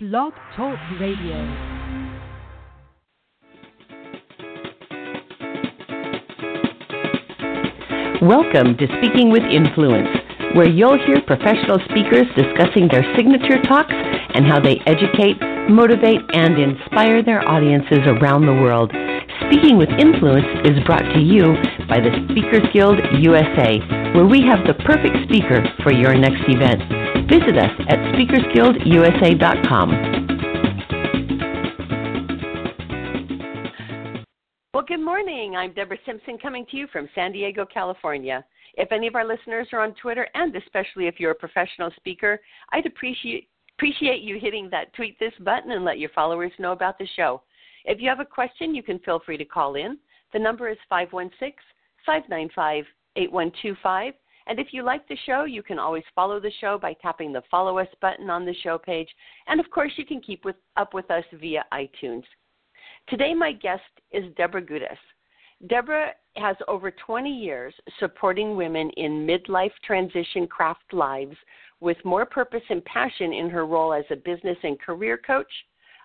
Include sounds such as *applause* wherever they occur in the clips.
Blog Talk Radio. Welcome to Speaking with Influence, where you'll hear professional speakers discussing their signature talks and how they educate, motivate, and inspire their audiences around the world. Speaking with Influence is brought to you by the Speakers Guild USA, where we have the perfect speaker for your next event. Visit us at speakersguildusa.com. Well, good morning. I'm Deborah Simpson coming to you from San Diego, California. If any of our listeners are on Twitter, and especially if you're a professional speaker, I'd appreciate appreciate you hitting that tweet this button and let your followers know about the show. If you have a question, you can feel free to call in. The number is 516 595 8125. And if you like the show, you can always follow the show by tapping the follow us button on the show page. And of course, you can keep with, up with us via iTunes. Today, my guest is Deborah Guttas. Deborah has over 20 years supporting women in midlife transition craft lives with more purpose and passion in her role as a business and career coach,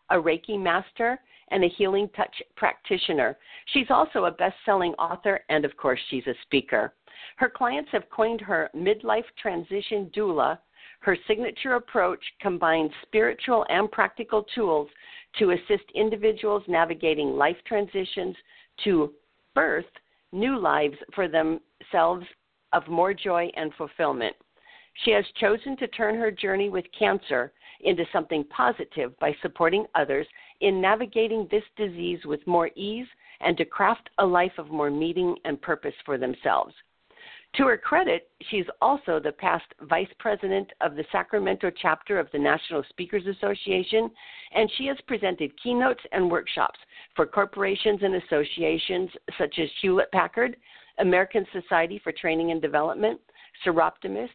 a Reiki master, and a healing touch practitioner. She's also a best selling author, and of course, she's a speaker. Her clients have coined her midlife transition doula. Her signature approach combines spiritual and practical tools to assist individuals navigating life transitions to birth new lives for themselves of more joy and fulfillment. She has chosen to turn her journey with cancer into something positive by supporting others in navigating this disease with more ease and to craft a life of more meaning and purpose for themselves. To her credit, she's also the past vice president of the Sacramento chapter of the National Speakers Association, and she has presented keynotes and workshops for corporations and associations such as Hewlett Packard, American Society for Training and Development, Soroptimist,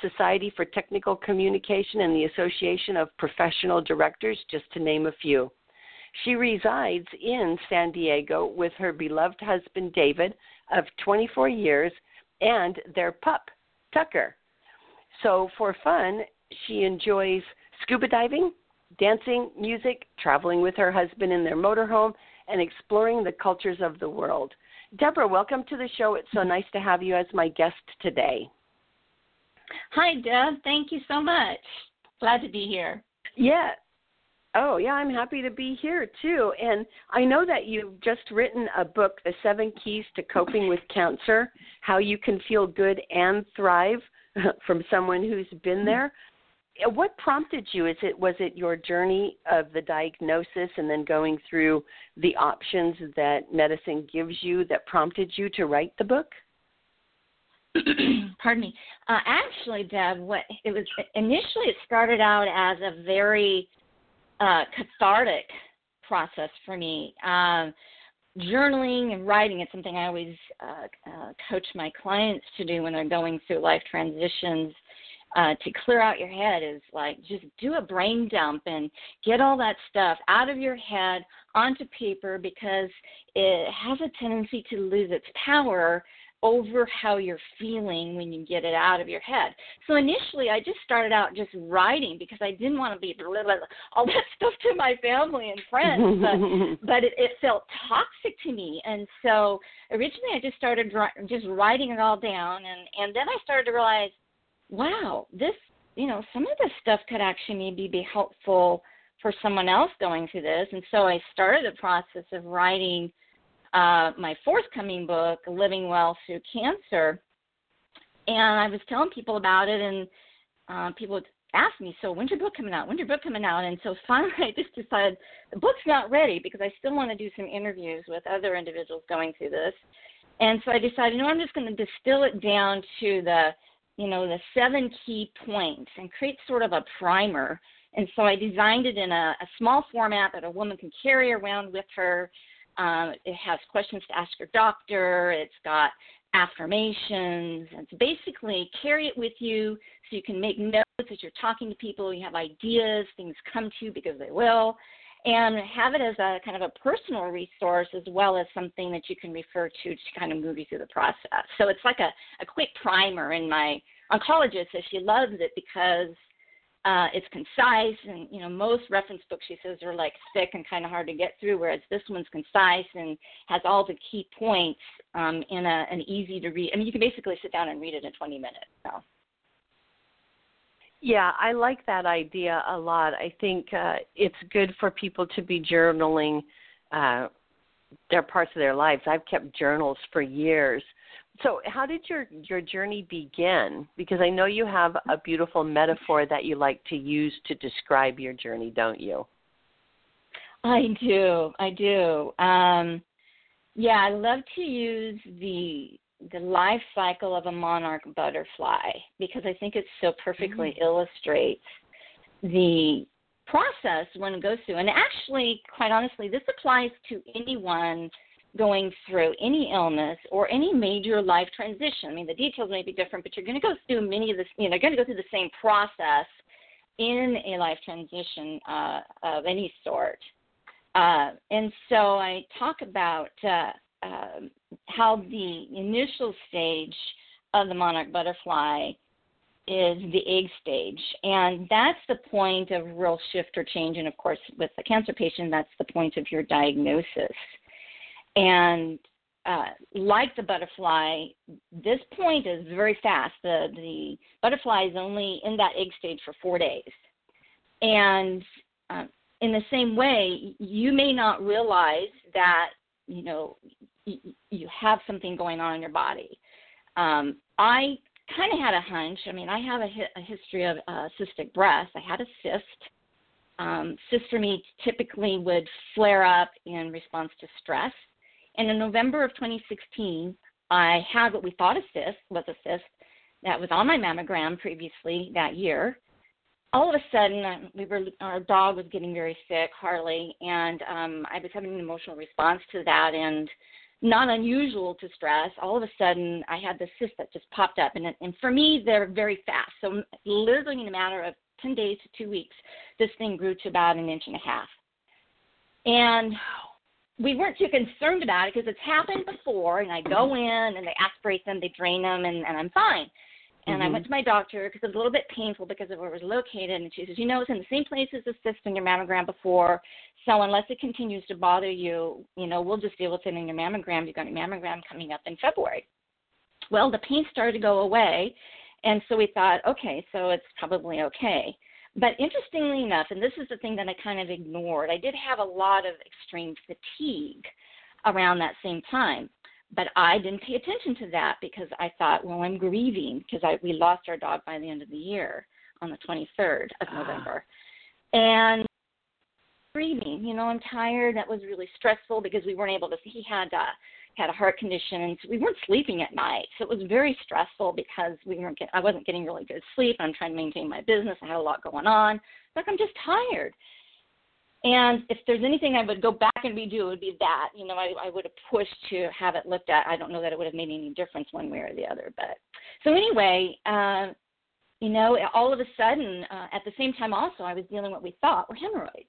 Society for Technical Communication, and the Association of Professional Directors, just to name a few. She resides in San Diego with her beloved husband, David, of 24 years and their pup, Tucker. So, for fun, she enjoys scuba diving, dancing, music, traveling with her husband in their motorhome, and exploring the cultures of the world. Deborah, welcome to the show. It's so nice to have you as my guest today. Hi, Deb. Thank you so much. Glad to be here. Yeah, Oh, yeah, I'm happy to be here too. And I know that you've just written a book, The Seven Keys to Coping with Cancer How You Can Feel Good and Thrive *laughs* from someone who's been mm-hmm. there. Uh, what prompted you? Is it was it your journey of the diagnosis and then going through the options that medicine gives you that prompted you to write the book? *clears throat* Pardon me. Uh, actually, Deb, what it was initially it started out as a very uh, cathartic process for me. Um, journaling and writing is something I always uh, uh, coach my clients to do when they're going through life transitions. Uh, to clear out your head is like just do a brain dump and get all that stuff out of your head onto paper because it has a tendency to lose its power over how you're feeling when you get it out of your head. So initially, I just started out just writing because I didn't want to be blah, blah, blah, all that *laughs* stuff to my family and friends, but, *laughs* but it, it felt toxic to me. And so originally, I just started just writing it all down, and and then I started to realize, wow, this you know some of this stuff could actually maybe be helpful for someone else going through this. And so I started the process of writing uh, my forthcoming book, Living Well Through Cancer. And I was telling people about it, and uh, people would ask me, "So when's your book coming out? When's your book coming out?" And so *laughs* finally, I just decided the book's not ready because I still want to do some interviews with other individuals going through this. And so I decided, know, I'm just going to distill it down to the, you know, the seven key points and create sort of a primer. And so I designed it in a, a small format that a woman can carry around with her um, it has questions to ask your doctor. It's got affirmations. It's basically carry it with you so you can make notes as you're talking to people. You have ideas, things come to you because they will. And have it as a kind of a personal resource as well as something that you can refer to to kind of move you through the process. So it's like a, a quick primer. And my oncologist says she loves it because Uh, it's concise, and you know most reference books she says are like thick and kind of hard to get through, whereas this one's concise and has all the key points um, in a, an easy to read. I mean, you can basically sit down and read it in 20 minutes. So. Yeah, I like that idea a lot. I think uh, it's good for people to be journaling uh, their parts of their lives. I've kept journals for years. So, how did your your journey begin? Because I know you have a beautiful metaphor that you like to use to describe your journey, don't you? I do. I do. Um, yeah, I love to use the the life cycle of a monarch butterfly because I think it so perfectly mm-hmm. illustrates the process one goes through. And actually, quite honestly, this applies to anyone going through any illness or any major life transition. I mean, the details may be different, but you're going to go through many of this. You know, you're going to go through the same process in a life transition uh, of any sort. Uh, and so I talk about uh, uh, how the initial stage of the monarch butterfly is the egg stage. And that's the point of real shift or change. And of course, with the cancer patient, that's the point of your diagnosis. And uh, like the butterfly, this point is very fast. The, the butterfly is only in that egg stage for four days. And uh, in the same way, you may not realize that, you know, you, you have something going on in your body. Um, I kind of had a hunch. I mean, I have a, hi- a history of uh, cystic breast. I had a cyst. Um, cysts for me typically would flare up in response to stress. And in November of 2016, I had what we thought a cyst was a cyst that was on my mammogram previously that year. All of a sudden, uh, we were our dog was getting very sick, Harley, and um, I was having an emotional response to that, and not unusual to stress. All of a sudden, I had this cyst that just popped up, and and for me, they're very fast. So literally in a matter of ten days to two weeks, this thing grew to about an inch and a half. And we weren't too concerned about it because it's happened before, and I go in and they aspirate them, they drain them, and, and I'm fine. And mm-hmm. I went to my doctor because it was a little bit painful because of where it was located. And she says, You know, it's in the same place as the cyst in your mammogram before. So unless it continues to bother you, you know, we'll just deal with it in your mammogram. You've got a mammogram coming up in February. Well, the pain started to go away. And so we thought, okay, so it's probably okay. But interestingly enough, and this is the thing that I kind of ignored, I did have a lot of extreme fatigue around that same time but I didn't pay attention to that because I thought, well, I'm grieving because I we lost our dog by the end of the year on the 23rd of ah. November, and grieving. You know, I'm tired. That was really stressful because we weren't able to. He had uh, had a heart condition, and so we weren't sleeping at night. So it was very stressful because we weren't. Get, I wasn't getting really good sleep. I'm trying to maintain my business. I had a lot going on. Like I'm just tired. And if there's anything I would go back and redo, it would be that. You know, I, I would have pushed to have it looked at. I don't know that it would have made any difference one way or the other. But so anyway, uh, you know, all of a sudden, uh, at the same time, also I was dealing with what we thought were hemorrhoids.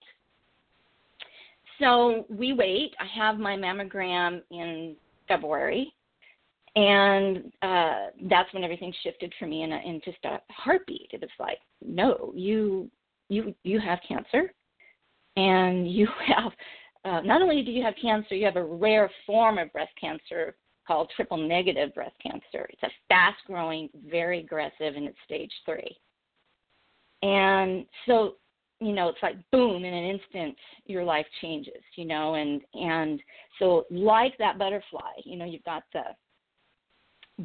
So we wait. I have my mammogram in February, and uh, that's when everything shifted for me in, a, in just a heartbeat. It was like, no, you you you have cancer and *laughs* you have uh, not only do you have cancer, you have a rare form of breast cancer called triple negative breast cancer. It's a fast growing, very aggressive, and it's stage three. And so, you know, it's like boom, in an instant, your life changes, you know, and and so like that butterfly, you know, you've got the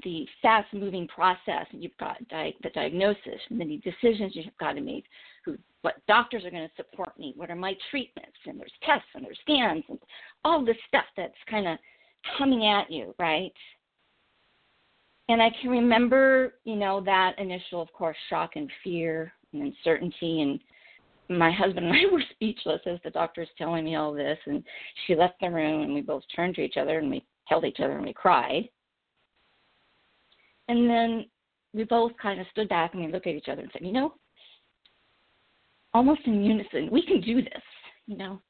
the fast moving process and you've got di- the diagnosis and the decisions you've got to make who what doctors are going to support me what are my treatments and there's tests and there's scans and all this stuff that's kind of coming at you right? And i can remember you know that initial of course shock and fear and uncertainty and my husband and I *laughs* were speechless as the doctor's telling me all this and she left the room and we both turned to each other and we held each other and we cried and then we both kind of stood back and we looked at each other and said, you know, almost in unison, we can do this, you know.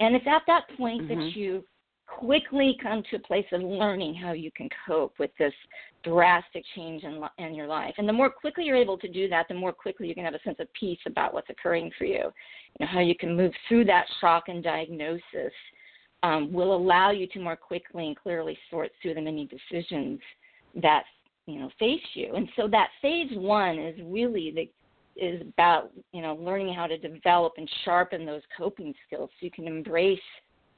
And it's at that point mm-hmm. that you quickly come to a place of learning how you can cope with this drastic change in, in your life. And the more quickly you're able to do that, the more quickly you can have a sense of peace about what's occurring for you. You know, how you can move through that shock and diagnosis um, will allow you to more quickly and clearly sort through the many decisions that you know face you. And so that phase one is really the is about you know learning how to develop and sharpen those coping skills so you can embrace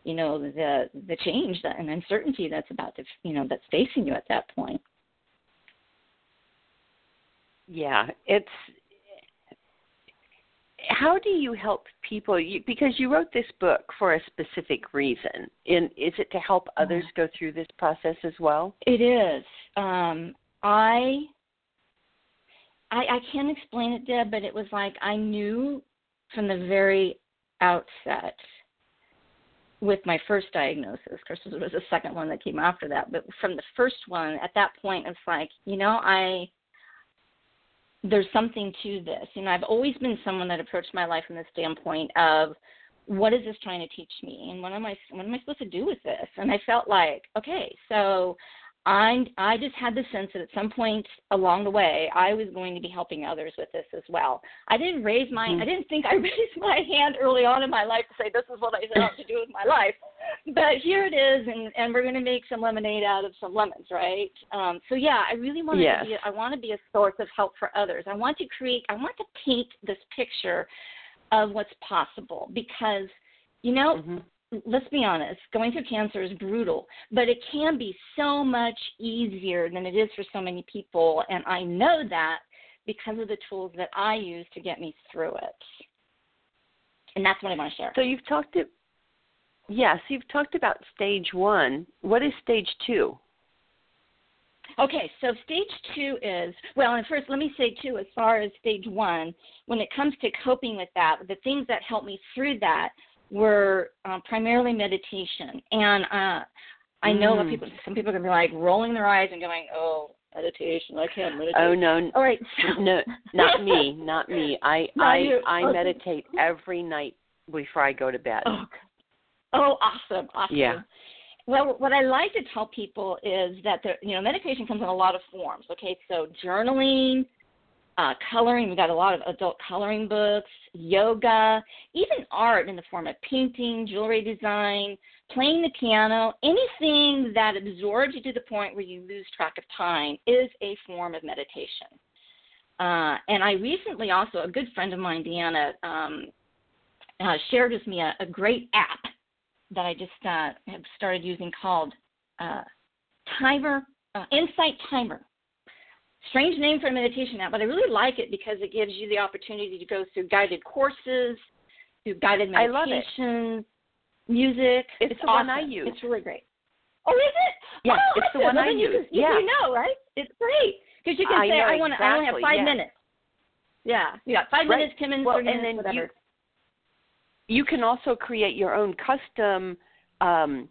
you know the the change that, and uncertainty that's about to you know that's facing you at that point. Yeah it's how do you help people? You, because you wrote this book for a specific reason. And is it to help others go through this process as well? It is. Um i i i can't explain it deb but it was like i knew from the very outset with my first diagnosis. Of course, there was a second one that came after that. But from the first one, at that point, it's like, you know, I there's something to this. You know, I've always been someone that approached my life from the standpoint of what is this trying to teach me, and what am I what am I supposed to do with this? And I felt like, okay, so I I just had the sense that at some point along the way I was going to be helping others with this as well. I didn't raise my mm-hmm. I didn't think *laughs* I raised my hand early on in my life to say this is what I set out to do with my life, but here it is, and and we're going to make some lemonade out of some lemons, right? Um, so yeah, I really want yes. to be I want to be a source of help for others. I want to create I want to paint this picture of what's possible because you know. Mm-hmm let's be honest, going through cancer is brutal, but it can be so much easier than it is for so many people. And I know that because of the tools that I use to get me through it. And that's what I want to share. So you've talked to, yes, you've talked about stage one. What is stage two? Okay, so stage two is well, and first let me say too, as far as stage one, when it comes to coping with that, the things that help me through that were uh, primarily meditation. And uh, I know mm. that people, some people are going to be like rolling their eyes and going, "Oh, meditation! I can't meditate." Oh no, all right, *laughs* no, not me, not me. I *laughs* not I you. I okay. meditate every night before I go to bed. Oh, oh awesome, awesome. Yeah. Well, what I like to tell people is that the, you know meditation comes in a lot of forms. Okay, so journaling, uh, coloring. We've got a lot of adult coloring books, yoga, even art in the form of painting, jewelry design, playing the piano. Anything that absorbs you to the point where you lose track of time is a form of meditation. Uh, and I recently also, a good friend of mine, Deanna, um, uh, shared with me a, a, great app that I just uh, have started using called uh, Timer, uh, Insight Timer strange name for a meditation app, but I really like it because it gives you the opportunity to go through guided courses, through guided meditations, music. It's, it's the awesome. one I use. It's really great. Oh, is it? Yeah, oh, it's the one I you use. Can, yeah, you know, right? It's great because you can I say, know, "I want exactly, I only have five yeah. minutes." Yeah, you got five right. minutes, ten minutes, well, thirty and minutes, then whatever. You, you can also create your own custom um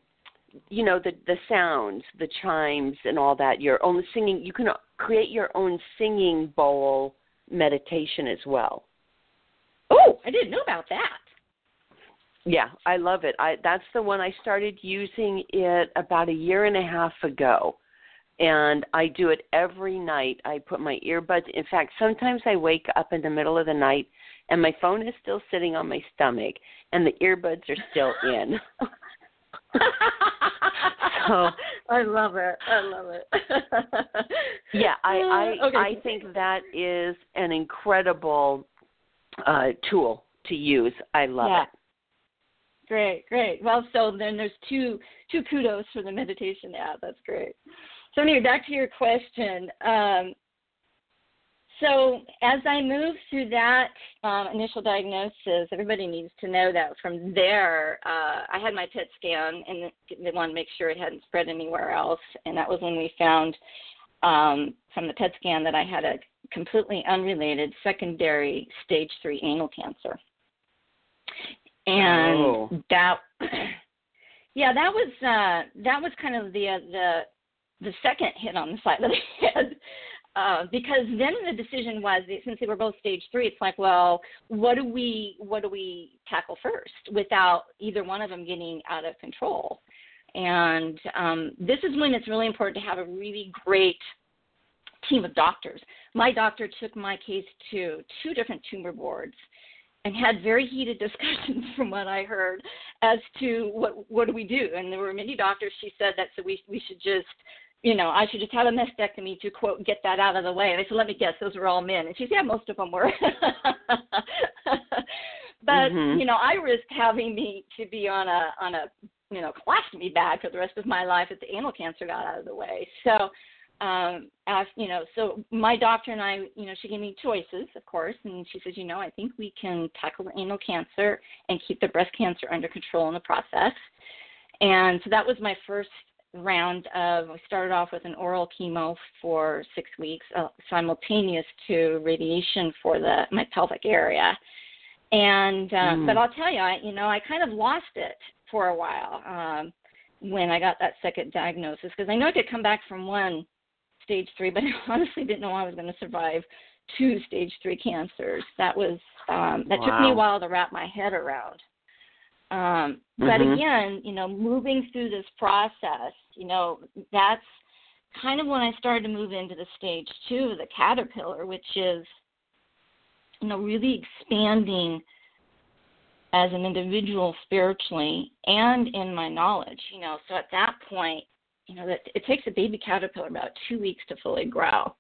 you know the the sounds the chimes and all that your own singing you can create your own singing bowl meditation as well. Oh i didn't know about that. Yeah i love it. I that's the one i started using it about a year and a half ago. And i do it every night. I put my earbuds in fact sometimes i wake up in the middle of the night and my phone is still sitting on my stomach and the earbuds are still in *laughs* so *laughs* I love it. I love it. *laughs* yeah, I I okay. I think that is an incredible uh tool to use. I love yeah. it. Great, great. Well, so then there's two two kudos for the meditation app. That's great. So anyway, back to your question. Um, so as I move through that um, initial diagnosis, everybody needs to know that from there, uh, I had my PET scan, and they wanted to make sure it hadn't spread anywhere else. And that was when we found um, from the PET scan that I had a completely unrelated secondary stage three anal cancer. And oh. that, *clears throat* yeah, that was uh, that was kind of the uh, the the second hit on the side of the *laughs* head uh, because then the decision was since they were both stage three, it's like, well, what do we what do we tackle first without either one of them getting out of control? And um, this is when it's really important to have a really great team of doctors. My doctor took my case to two different tumor boards and had very heated *laughs* discussions from what I heard as to what what do we do. And there were many doctors. She said that so we we should just you know, I should just have a mastectomy to quote get that out of the way. And I said, let me guess, those were all men. And she said, yeah, most of them were. *laughs* but mm-hmm. you know, I risked having me to be on a on a you know colostomy bag for the rest of my life if the anal cancer got out of the way. So um asked you know so my doctor and i you know she gave me choices of course and she says you know i think we can tackle the anal cancer and keep the breast cancer under control in the process and so that was my first round of we started off with an oral chemo for six weeks uh, simultaneous to radiation for the my pelvic area and uh, mm. but i'll tell you i you know i kind of lost it for a while um when i got that second diagnosis because i know i could come back from one stage three, but *laughs* I honestly didn't know I was going to survive two stage three cancers. That was um, that wow. took me a while to wrap my head around. Um, but mm-hmm. again, you know, moving through this process, you know, that's kind of when I started to move into the stage two of the caterpillar, which is, you know, really expanding as an individual spiritually and in my knowledge. You know, so at that point, you know that it takes a baby caterpillar about two weeks to fully grow.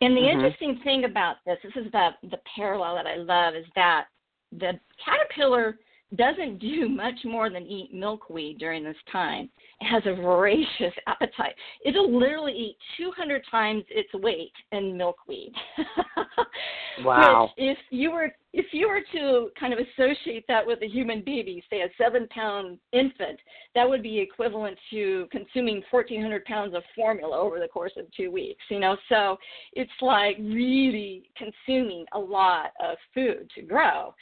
And the mm-hmm. interesting thing about this, this is the the parallel that I love, is that the caterpillar doesn't do *laughs* much more than eat milkweed during this time. It has a voracious *laughs* appetite. It'll literally eat 200 times its weight in milkweed. *laughs* wow. Which, if you were if you were to kind of associate that with a human baby, say a seven pound infant, that would be equivalent to consuming 1,400 pounds of formula over the course of two weeks. You know, so it's like really consuming a lot of food to grow.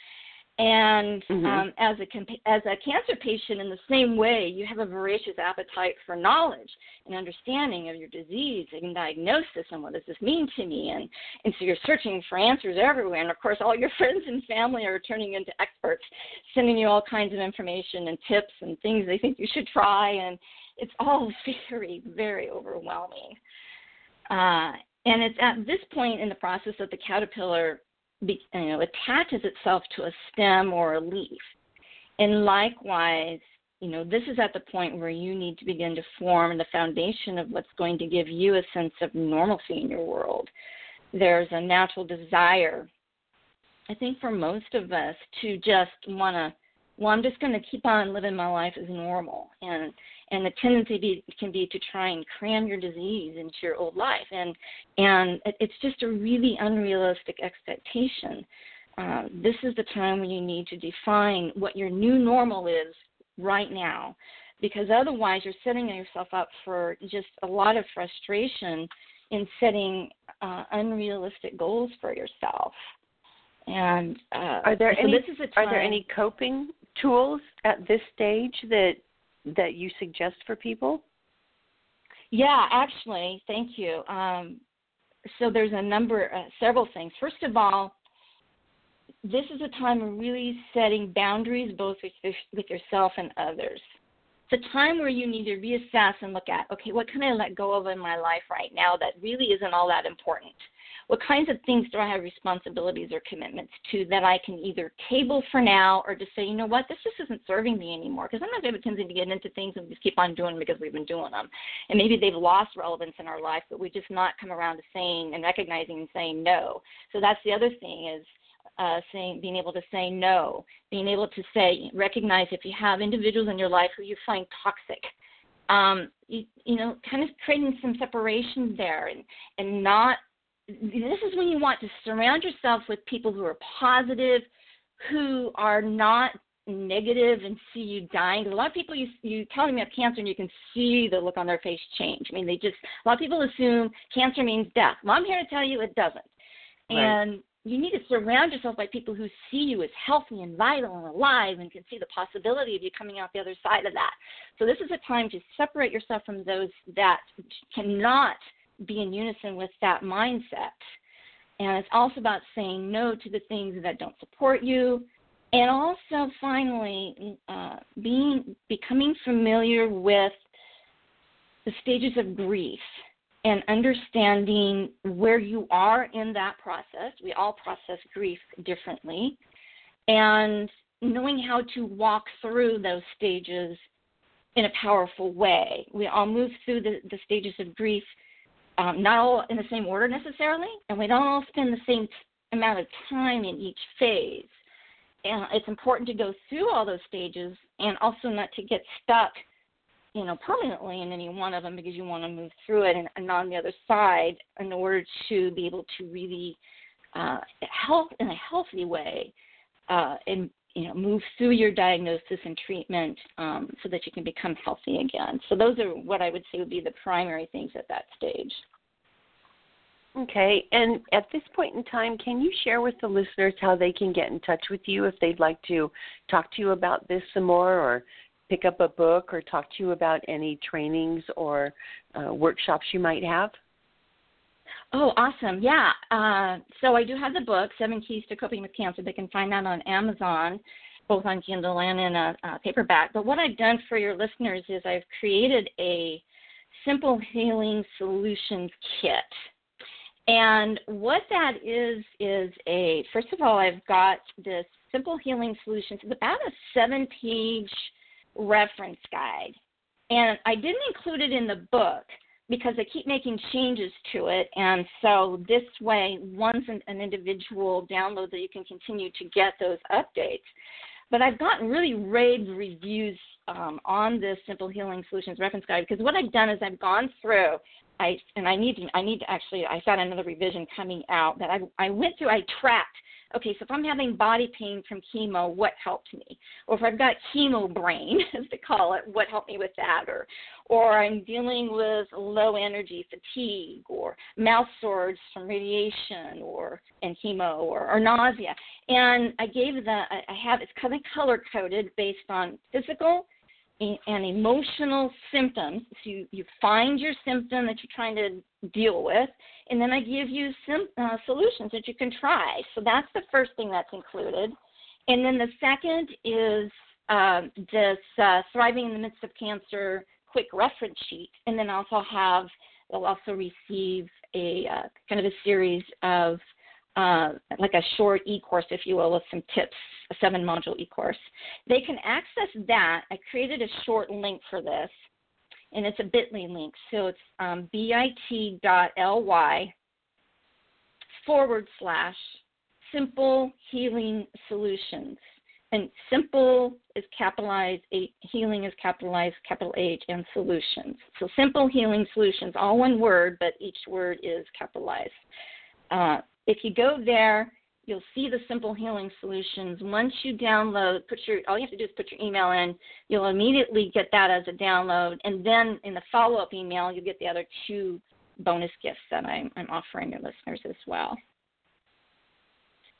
And mm-hmm. um, as a as a cancer patient, in the same way, you have a voracious appetite for knowledge and understanding of your disease and diagnosis and what does this mean to me, and and so you're searching for answers everywhere. And of course, all your *laughs* friends and family are turning into experts, sending you all kinds of information and tips and things they think you should try, and it's all *laughs* very very overwhelming. Uh, and it's at this point in the process that the caterpillar you know, attaches itself to a stem or a leaf. And likewise, you know, this is at the point where you need to begin to form the foundation of what's going to give you a sense of normalcy in your world. There's a natural desire, I think, for most of us to just want to, well, I'm just going to keep on living my life as normal. And and the tendency be, can be to try and cram your disease into your old life. And and it's just a really unrealistic expectation. Uh, this is the time when you need to define what your new normal is right now. Because otherwise you're setting yourself up for just a lot of frustration in setting uh, unrealistic goals for yourself. And uh, are there so any are there any coping tools at this stage that that you suggest for people? Yeah, actually, thank you. Um, so there's a number, uh, several things. First of all, this is a time of really setting boundaries both with, with yourself and others. It's a time where you need to reassess and look at, okay, what can I let go of in my life right now that really isn't all that important? What kinds of things do I have responsibilities or commitments to that I can either table for now or just say, you know what, this just isn't serving me anymore. Because sometimes we have a tendency to get into things and just keep on doing them because we've been doing them. And maybe they've lost relevance in our life, but we just not come around to saying and recognizing and saying no. So that's the other thing is uh, saying being able to say no, being able to say recognize if you have individuals in your life who you find toxic. Um, you, you know, kind of creating some separation there and, and not this is when you want to surround yourself with people who are positive, who are not negative and see you dying. A lot of people you you tell them you have cancer and you can see the look on their face change. I mean, they just a lot of people assume cancer means death. Well, I'm here to tell you it doesn't. Right. And you need to surround yourself by people who see you as healthy and vital and alive and can see the possibility of you coming out the other side of that. So this is a time to separate yourself from those that cannot be in unison with that mindset. And it's also about saying no to the things that don't support you and also finally uh, being becoming familiar with the stages of grief and understanding where you are in that process. We all process grief differently, and knowing how to walk through those stages in a powerful way. We all move through the, the stages of grief, um, not all in the same order necessarily, and we don't all spend the same amount of time in each phase. And it's important to go through all those stages and also not to get stuck, you know, permanently in any one of them because you want to move through it and, and on the other side in order to be able to really uh, help in a healthy way uh, and you know move through your diagnosis and treatment um, so that you can become healthy again. So those are what I would say would be the primary things at that stage. Okay, and at this point in time, can you share with the listeners how they can get in touch with you if they'd like to talk to you about this some more or pick up a book or talk to you about any trainings or uh, workshops you might have? Oh, awesome. Yeah. Uh, so I do have the book, Seven Keys to Coping with Cancer. They can find that on Amazon, both on Kindle and in a, a paperback. But what I've done for your listeners is I've created a simple healing solutions kit and what that is is a first of all, I've got this simple healing solutions. It's about a seven page reference guide. And I didn't include it in the book because I keep making changes to it. And so this way, once an, an individual downloads that you can continue to get those updates. But I've gotten really rave reviews um, on this Simple Healing Solutions reference guide because what I've done is I've gone through I and I need to I need to actually I've got another revision coming out that I I went through I tracked okay so if I'm having body pain from chemo what helped me? Or if I've got chemo brain *laughs* as they call it what helped me with that? Or or I'm dealing with low energy fatigue or mouth sores from radiation or and chemo or, or nausea. And I gave the I have it's kind of color coded based on physical and emotional symptoms. So you, you find your symptom that you're trying to deal with, and then I give you some uh, solutions that you can try. So that's the first thing that's included. And then the second is uh, this uh, Thriving in the Midst of Cancer quick reference sheet. And then also have, they'll also receive a uh, kind of a series of uh, like a short e-course, if you will, with some tips, a seven-module e-course. They can access that. I created a short link for this, and it's a bit.ly link. So it's um, bit.ly forward slash simple healing solutions. And simple is capitalized, healing is capitalized, capital H, and solutions. So simple healing solutions, all one word, but each word is capitalized. Uh, if you go there, you'll see the simple healing solutions. Once you download, put your all you have to do is put your email in. You'll immediately get that as a download, and then in the follow-up email, you'll get the other two bonus gifts that I'm, I'm offering your listeners as well.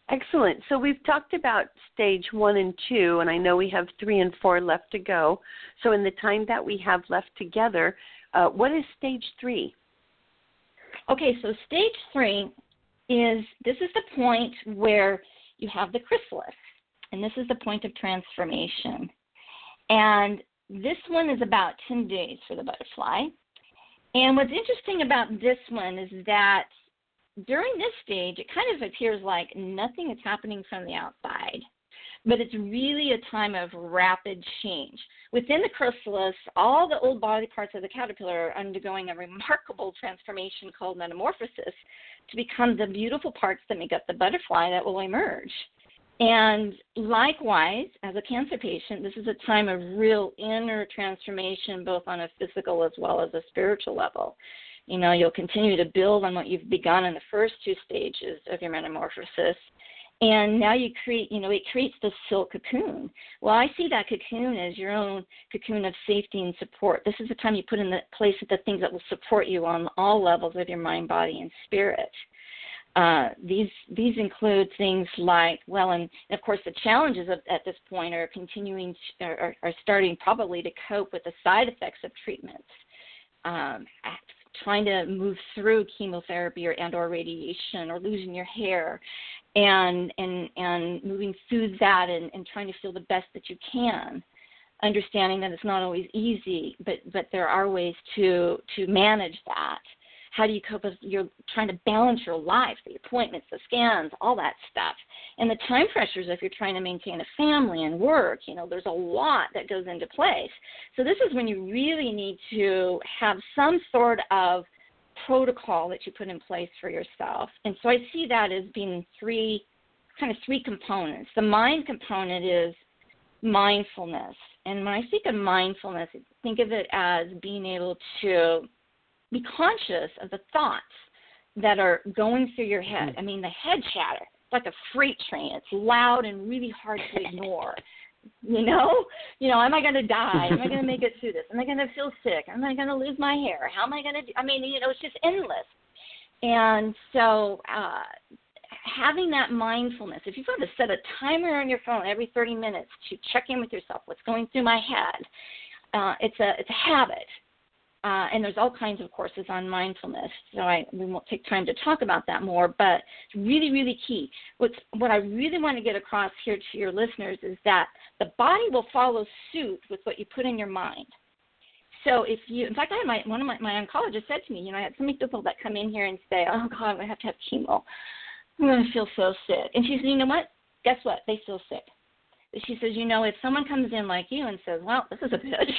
Excellent. So we've talked about stage one and two, and I know we have three and four left to go. So in the time that we have left together, uh, what is stage three? Okay, so stage three is this is the point where you have the chrysalis, and this is the point of transformation. And this one is about 10 days for the butterfly. And what's interesting about this one is that during this stage, it kind of appears like nothing is happening from the outside but it's really a time of rapid change. Within the chrysalis, all the old body parts of the caterpillar are undergoing a remarkable transformation called metamorphosis to become the beautiful parts that make up the butterfly that will emerge. And likewise, as a cancer patient, this is a time of real inner transformation, both on a physical as well as a spiritual level. You know, you'll continue to build on what you've begun in the first two stages of your metamorphosis and now you create you know it creates this silk cocoon. Well i see that cocoon as your own cocoon of safety and support. This is the time you put in the place of the things that will support you on all levels of your mind body and spirit. Uh, these these include things like well and, of course the challenges of, at this point are continuing to, are, are starting probably to cope with the side effects of treatments. Um, trying to move through chemotherapy or and or radiation or losing your hair and and and moving through that and, and trying to feel the best that you can understanding that it's not always easy but but there are ways to to manage that. How do you cope with you're trying to balance your life the appointments the scans all that stuff? And the time pressures if you're trying to maintain a family and work you know there's a lot that goes into place. So this is when you really need to have some sort of protocol that you put in place for yourself. And so I see that as being three kind of three components. The mind component is mindfulness. And when I speak of mindfulness, think of it as being able to be conscious of the thoughts that are going through your head. Hmm. I mean, the head chatter, it's like a freight train. It's loud and really hard to ignore. You know, *laughs* you know, am I going to die? Am I going to make *laughs* it through this? Am I going to feel sick? Am I going to lose my hair? How am I going to? Do? I mean, you know, it's just endless. And so, uh, having that mindfulness, if you've got to set a timer on your phone every 30 minutes to check in with yourself, what's going through my head, uh, it's a it's a habit. Uh, and there's all kinds of courses on mindfulness, so I we won't take time to talk about that more. But it's really, really key. What's what I really want to get across here to your listeners is that the body will follow suit with what you put in your mind. So if you, in fact, I had my one of my my oncologist said to me, you know, I had so many people that come in here and say, oh God, I'm gonna have to have chemo. I'm gonna feel so sick. And she said, you know what? Guess what? They feel sick she says, you know, if someone comes in like you and says, well, this is a bitch,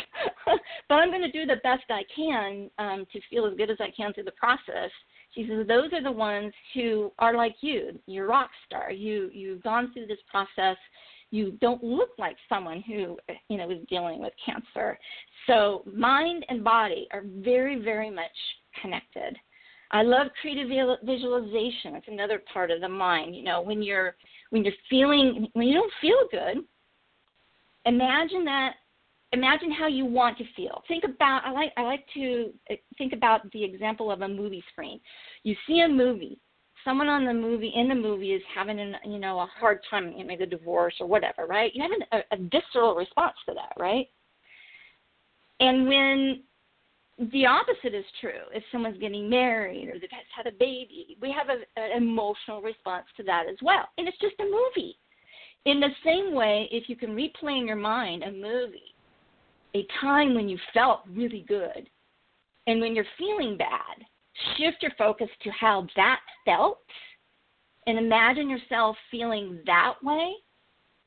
*laughs* but I'm going to do the best I can um, to feel as good as I can through the process. She says, those are the ones who are like you. You're rock star. You you've gone through this process. You don't look like someone who you know is dealing with cancer. So mind and body are very very much connected. I love creative visualization. It's another part of the mind. You know, when you're when you're feeling when you don't feel good, imagine that imagine how you want to feel. Think about I like I like to uh, think about the example of a movie screen. You see a movie. Someone on the movie in the movie is having an you know a hard time, maybe a divorce or whatever, right? You have an, a, a visceral response to that, right? And when the opposite is true. If someone's getting married or they've had a baby, we have a, an emotional response to that as well. And it's just a movie. In the same way, if you can replay in your mind a movie, a time when you felt really good, and when you're feeling bad, shift your focus to how that felt and imagine yourself feeling that way.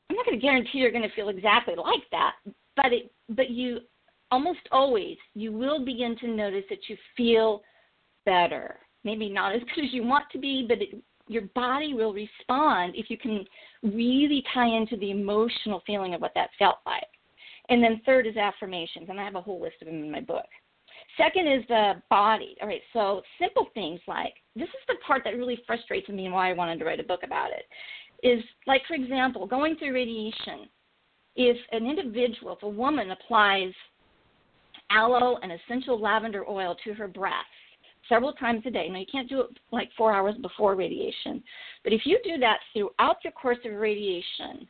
I'm not going to guarantee you're going to feel exactly like that, but it, but you almost always you will begin to notice that you feel better. Maybe not as *laughs* good as you want to be, but it, your body will respond if you can really tie into the emotional feeling of what that felt like. And then third is affirmations, and I have a whole list of them in my book. Second is the body. All right, so simple things like this is the part that really frustrates me and why I wanted to write a book about it. Is like, for example, going through radiation. If an individual, if a woman applies aloe and essential lavender oil to her breath several times a day. Now, you can't do it like four hours before radiation, but if you do that throughout the course of radiation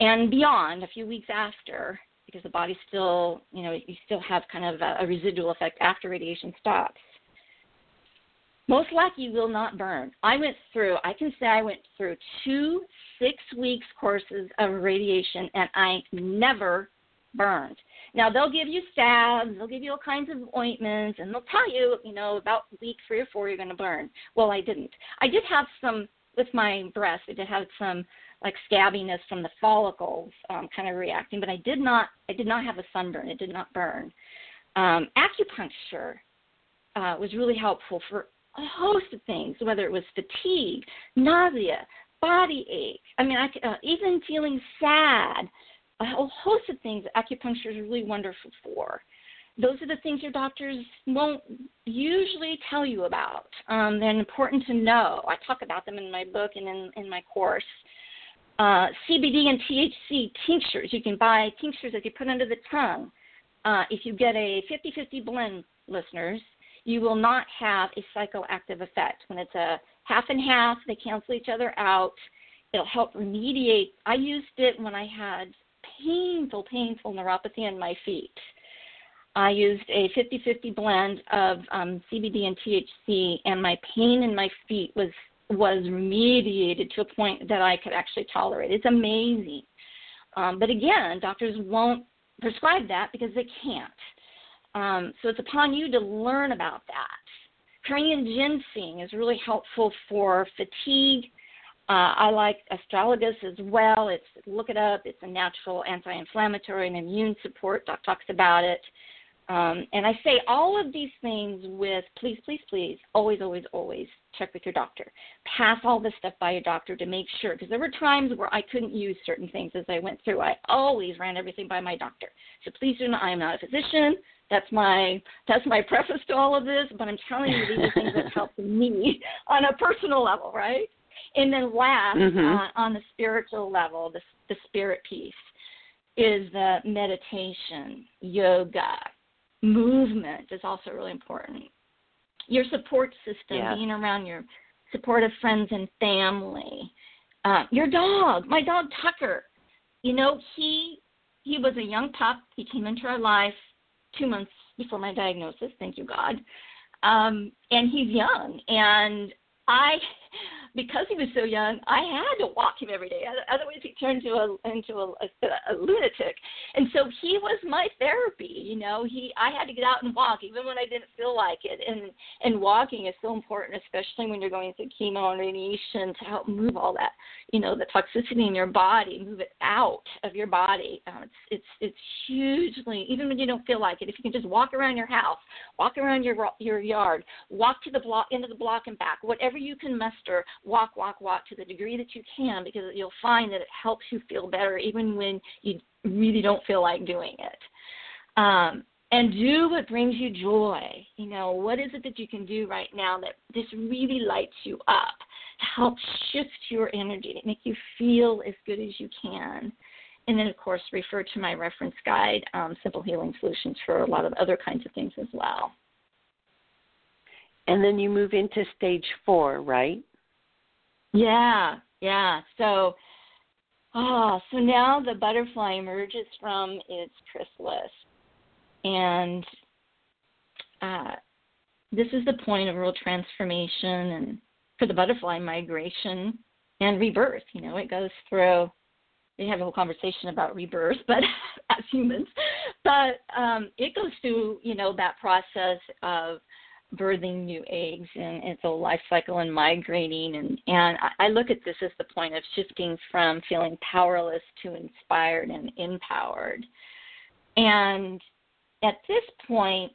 and beyond, a few weeks after, because the body still, you know, you still have kind of a, a residual effect after radiation stops. Most likely you will not burn. I went through, I can say I went through two six weeks courses of radiation and I never burned. Now they'll give you salves, they'll give you all kinds of ointments, and they'll tell you, you know, about week three or four you're going to burn. Well, I didn't. I did have some with my breast. I did have some like scabbiness from the follicles, um, kind of reacting, but I did not. I did not have a sunburn. It did not burn. Um, acupuncture uh, was really helpful for a host of things, whether it was fatigue, nausea, body ache. I mean, I, uh, even feeling sad a whole host of things acupuncture is really wonderful for. Those are the things your doctors won't usually tell you about. Um, they're important to know. I talk about them in my book and in, in my course. Uh, CBD and THC tinctures. You can buy tinctures that you put under the tongue. Uh, if you get a 50 50 blend, listeners, you will not have a psychoactive effect. When it's a half and half, they cancel each other out. It'll help remediate. I used it when I had painful, painful neuropathy in my feet. I used a 50 50 blend of um, CBD and THC, and my pain in my feet was was remediated to a point that I could actually tolerate. It's amazing. Um, but again, doctors won't prescribe that because they can't. Um, so it's upon you to learn about that. Korean ginseng is really helpful for fatigue. Uh, I like astragalus as well. It's look it up. It's a natural anti-inflammatory and immune support. Doc talks about it. Um, and I say all of these things with please, please, please, always, always, always check with your doctor. Pass all this stuff by your doctor to make sure. Because there were times where I couldn't use certain things as I went through. I always ran everything by my doctor. So please do not. I am not a physician. That's my that's my *laughs* preface to all of this. But I'm telling you, these are things that help me *laughs* on a personal level, right? And then last, mm-hmm. uh, on the spiritual level, the the spirit piece is the meditation, yoga, movement is also really important. Your support system, being around your supportive friends and family. Uh, your dog, my dog Tucker. You know, he he was a young pup. He came into our life two months before my diagnosis. Thank you, God. Um, and he's young, and I because he was so young, I had to walk him every day. Otherwise, he turned into a into a, a, a lunatic. And so he was my therapy. You know, he I had to get out and walk even when I didn't feel like it. And and walking is so important, especially when you're going through chemo and radiation, to help move all that, you know, the toxicity in your body, move it out of your body. Um, it's it's it's hugely even when you don't feel like it. If you can just walk around your house, walk around your your yard, walk to the block into the block and back, whatever you can muster walk, walk, walk to the degree that you can because you'll find that it helps you feel better even when you really don't feel like doing it. Um, and do what brings you joy. You know, what is it that you can do right now that just really lights you up to help shift your energy, to make you feel as good as you can? And then, of course, refer to my reference guide, um, Simple Healing Solutions, for a lot of other kinds of things as well. And then you move into stage four, right? Yeah, yeah. So, ah, so now the butterfly emerges from its chrysalis, and uh, this is the point of real transformation and for the butterfly migration and rebirth. You know, it goes through. We have a whole conversation about rebirth, *laughs* but as humans, but um, it goes through you know that process of birthing new eggs and it's a life cycle and migrating and and I look at this as the point of shifting from feeling powerless to inspired and empowered. And at this point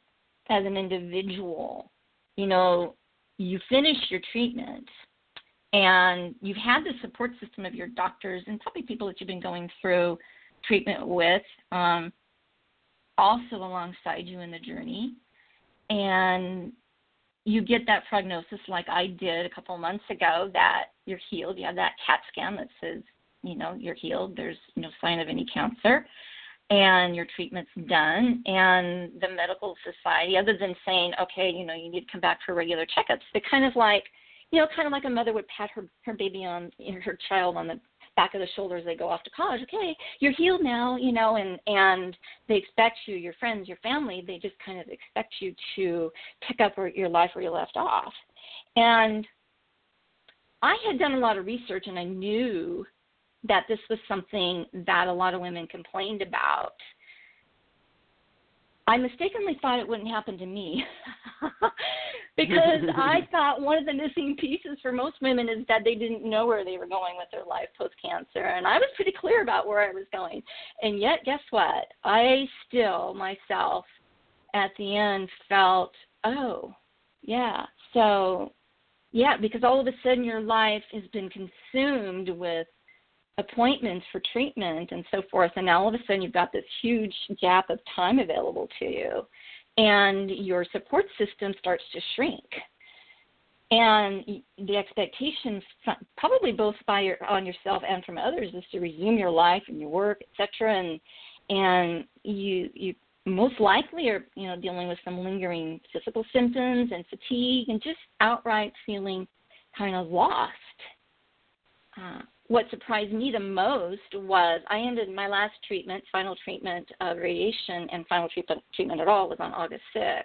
as an individual, you know, you finish your treatment and you've had the support system of your doctors and probably people that you've been going through treatment with um, also alongside you in the journey and you get that prognosis like I did a couple months ago that you're healed. You have that CAT scan that says, you know, you're healed. There's no sign of any cancer. And your treatment's done. And the medical society, other than saying, okay, you know, you need to come back for regular checkups, they kind of like, you know, kind of like a mother would pat her her baby on her child on the back of the shoulders they go off to college okay you're healed now you know and and they expect you your friends your family they just kind of expect you to pick up where, your life where you left off. And i had done a lot of research and i knew that this was something that a lot of women complained about I mistakenly thought it wouldn't happen to me *laughs* because *laughs* I thought one of the missing pieces for most women is that they didn't know where they were going with their life post cancer. And I was pretty clear about where I was going. And yet, guess what? I still, myself, at the end felt, oh, yeah. So, yeah, because all of a sudden your life has been consumed with appointments for treatment and so forth and now all of a sudden you've got this huge gap of time available to you and your support system starts to shrink. And the expectation probably both by your, on yourself and from others is to resume your life and your work etc and and you you most likely are you know dealing with some lingering physical symptoms and fatigue and just outright feeling kind of lost. Uh, what surprised me the most was I ended my last treatment, final treatment of radiation and final treatment treatment at all was on August 6th.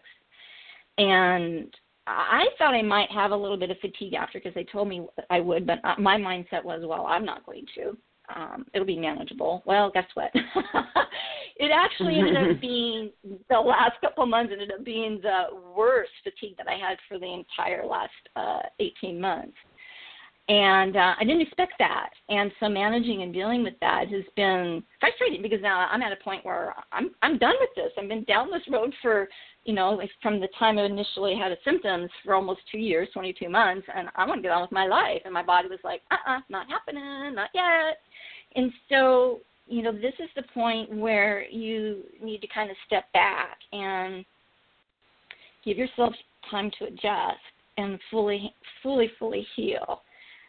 And I thought I might have a little bit of fatigue after because they told me I would, but uh, my mindset was, well, I'm not going to. Um, it'll be manageable. Well, guess what? *laughs* it actually ended up *laughs* being the last couple months ended up being the worst fatigue that I had for the entire last uh, 18 months and uh, I didn't expect that. And so managing and dealing with that has been frustrating because now I'm at a point where I'm I'm done with this. I've been down this road for you know from the time I initially had the symptoms for almost two years, 22 months, and I want to get on with my life. And my body was like, uh-uh, not happening, not yet. And so you know this is the point where you need to kind of step back and give yourself time to adjust and fully fully fully heal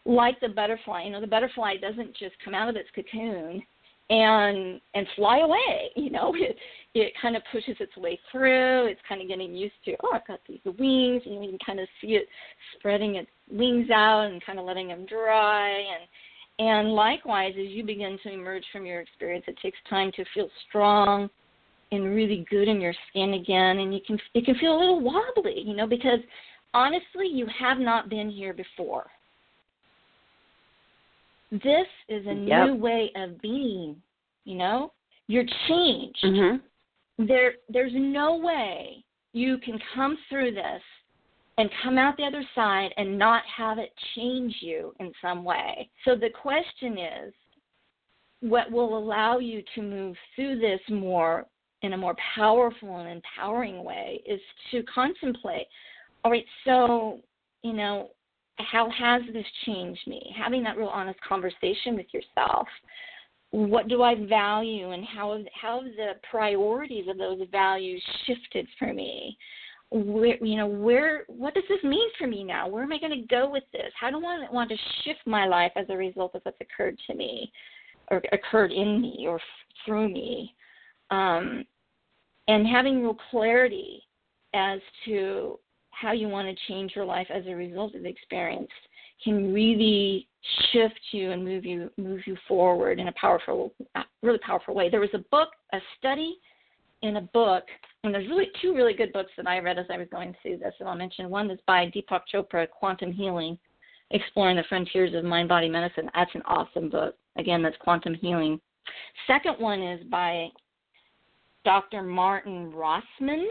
like the butterfly. You know, the butterfly doesn't just come out of its cocoon and and fly away. *laughs* You know, it it kind of pushes its way through. It's kind of getting used to. Oh, I've got these wings, and you can kind of see it spreading its wings out and kind of letting them dry. And and likewise, as you begin to emerge from your experience, it takes time to feel strong and really good in your skin again. And you can it can feel a little wobbly, you know, because honestly, you have not been here before this is a yep. new way of being you know you're changed mm-hmm. there there's no way you can come through this and come out the other side and not have it change you in some way so the question is what will allow you to move through this more in a more powerful and empowering way is to contemplate all right so you know how has this changed me? Having that real honest conversation with yourself. What do I value, and how have, how have the priorities of those values shifted for me? Where you know where what does this mean for me now? Where am I going to go with this? How do I want to shift my life as a result of what's occurred to me, or occurred in me, or through me? Um, and having real clarity as to how you want to change your life as a result of the experience can really shift you and move you move you forward in a powerful really powerful way. There was a book a study in a book and there's really two really good books that i read as i was going through this and i'll mention one is by deepak chopra quantum healing exploring the frontiers of mind body medicine. That's an awesome book. Again that's quantum healing. Second one is by dr martin rossman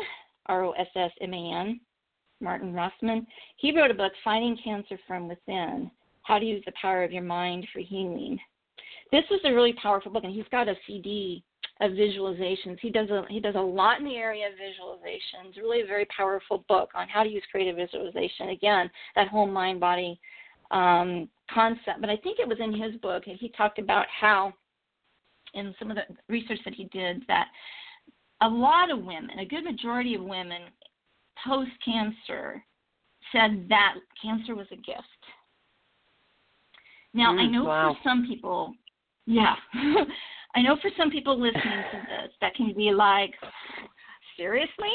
r-o-s-s-m-a-n Martin Rossman, he wrote a book, Fighting Cancer from Within How to Use the Power of Your Mind for Healing. This was a really powerful book, and he's got a CD of visualizations. He does a he does a lot in the area of visualizations. Really a very powerful book on how to use creative visualization. Again, that whole mind body um, concept. But I think it was in his book, and he talked about how, in some of the research that he did, that a lot of women, a good majority of women post cancer said that cancer was a gift. Now, mm, I know wow. for some people, yeah, *laughs* I know for some people listening to this, that can be like, seriously?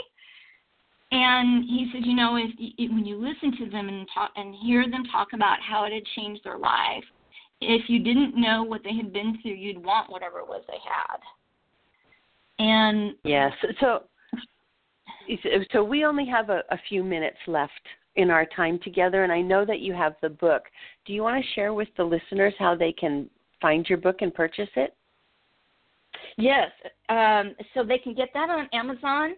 And he said, you know, if, if when you listen to them and talk and hear them talk about how it had changed their life, if you didn't know what they had been through, you'd want whatever it was they had. And yes, so so we only have a, a few minutes left in our time together, and I know that you have the book. Do you want to share with the listeners how they can find your book and purchase it? Yes. Um, so they can get that on Amazon.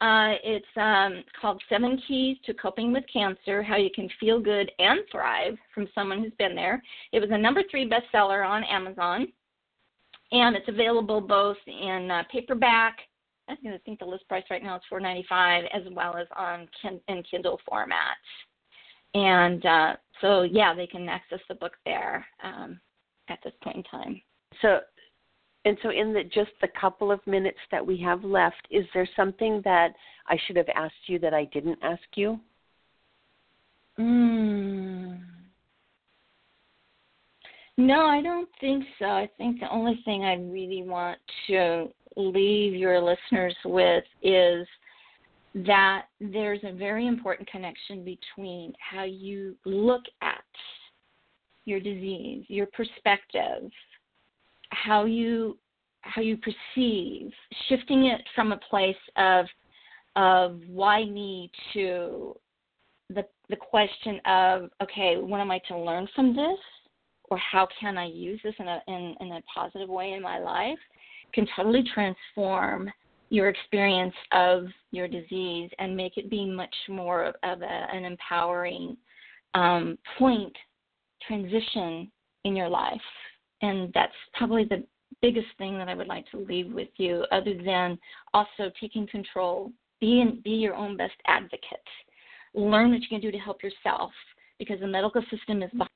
Uh, it's um, called Seven Keys to Coping with Cancer How You Can Feel Good and Thrive from someone who's been there. It was a number three bestseller on Amazon, and it's available both in uh, paperback I think the list price right now is four ninety five, as well as on in Kindle format. And uh, so, yeah, they can access the book there um, at this point in time. So, and so, in the just the couple of minutes that we have left, is there something that I should have asked you that I didn't ask you? Mm. No, I don't think so. I think the only thing I really want to leave your listeners with is that there's a very important connection between how you look at your disease, your perspective, how you how you perceive, shifting it from a place of of why me to the the question of okay, what am I to learn from this, or how can I use this in a in, in a positive way in my life, can totally transform your experience of your disease and make it be much more of, a, an empowering um, point transition in your life. And that's probably the biggest thing that I would like to leave with you, other than also taking control. Be, in, be your own best advocate. Learn what you can do to help yourself because the medical system is behind